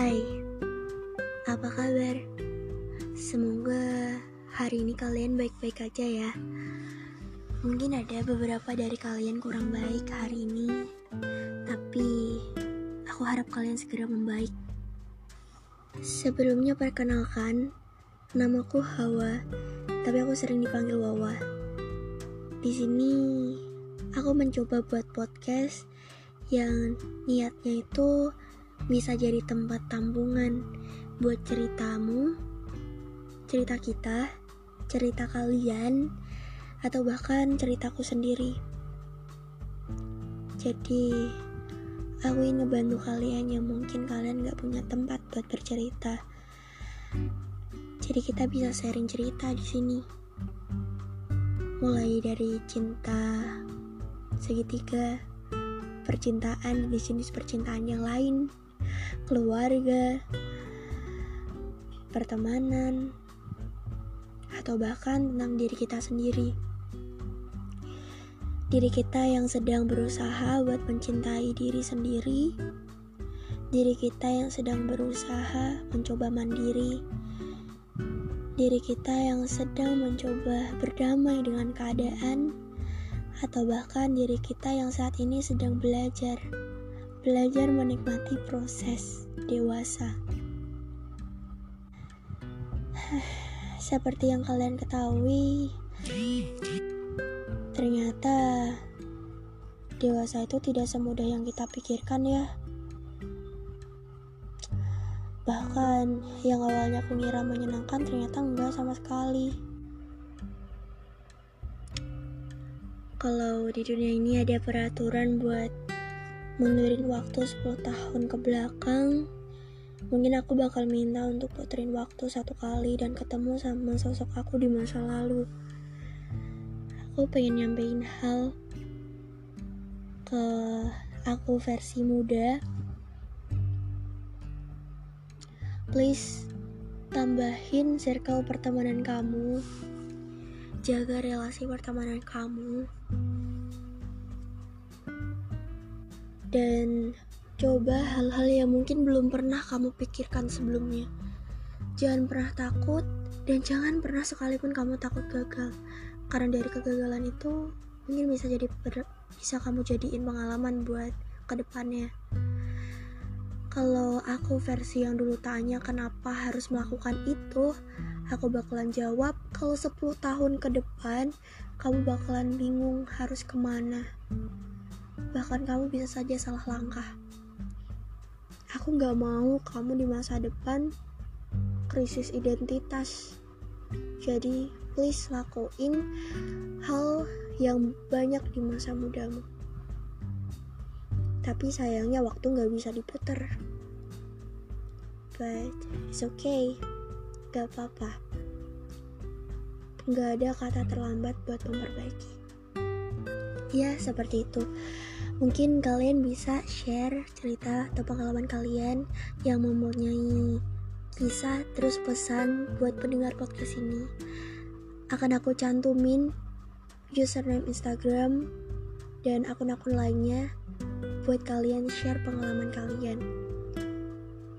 Hai, apa kabar? Semoga hari ini kalian baik-baik aja ya. Mungkin ada beberapa dari kalian kurang baik hari ini, tapi aku harap kalian segera membaik. Sebelumnya perkenalkan, namaku Hawa, tapi aku sering dipanggil Wawa. Di sini aku mencoba buat podcast yang niatnya itu bisa jadi tempat tambungan buat ceritamu, cerita kita, cerita kalian, atau bahkan ceritaku sendiri. Jadi, aku ingin ngebantu kalian yang mungkin kalian gak punya tempat buat bercerita. Jadi kita bisa sharing cerita di sini. Mulai dari cinta segitiga, percintaan di sini percintaan yang lain, keluarga, pertemanan, atau bahkan tentang diri kita sendiri. Diri kita yang sedang berusaha buat mencintai diri sendiri, diri kita yang sedang berusaha mencoba mandiri, diri kita yang sedang mencoba berdamai dengan keadaan, atau bahkan diri kita yang saat ini sedang belajar, belajar menikmati proses dewasa. Seperti yang kalian ketahui, ternyata dewasa itu tidak semudah yang kita pikirkan ya. Bahkan yang awalnya aku ngira menyenangkan ternyata enggak sama sekali. Kalau di dunia ini ada peraturan buat mundurin waktu 10 tahun ke belakang, Mungkin aku bakal minta untuk puterin waktu satu kali dan ketemu sama sosok aku di masa lalu. Aku pengen nyampein hal ke aku versi muda. Please tambahin circle pertemanan kamu. Jaga relasi pertemanan kamu. Dan Coba hal-hal yang mungkin belum pernah kamu pikirkan sebelumnya. Jangan pernah takut dan jangan pernah sekalipun kamu takut gagal. Karena dari kegagalan itu mungkin bisa jadi bisa kamu jadiin pengalaman buat ke depannya. Kalau aku versi yang dulu tanya kenapa harus melakukan itu, aku bakalan jawab kalau 10 tahun ke depan kamu bakalan bingung harus ke mana. Bahkan kamu bisa saja salah langkah. Aku gak mau kamu di masa depan krisis identitas. Jadi please lakuin hal yang banyak di masa mudamu. Tapi sayangnya waktu gak bisa diputer but it's okay. Gak apa-apa. Gak ada kata terlambat buat memperbaiki ya seperti itu Mungkin kalian bisa share cerita atau pengalaman kalian yang mempunyai kisah terus pesan buat pendengar podcast ini. Akan aku cantumin username Instagram dan akun-akun lainnya buat kalian share pengalaman kalian.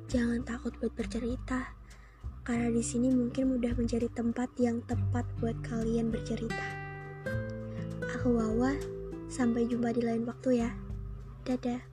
Jangan takut buat bercerita, karena di sini mungkin mudah menjadi tempat yang tepat buat kalian bercerita. Aku Wawa, Sampai jumpa di lain waktu ya. Dadah.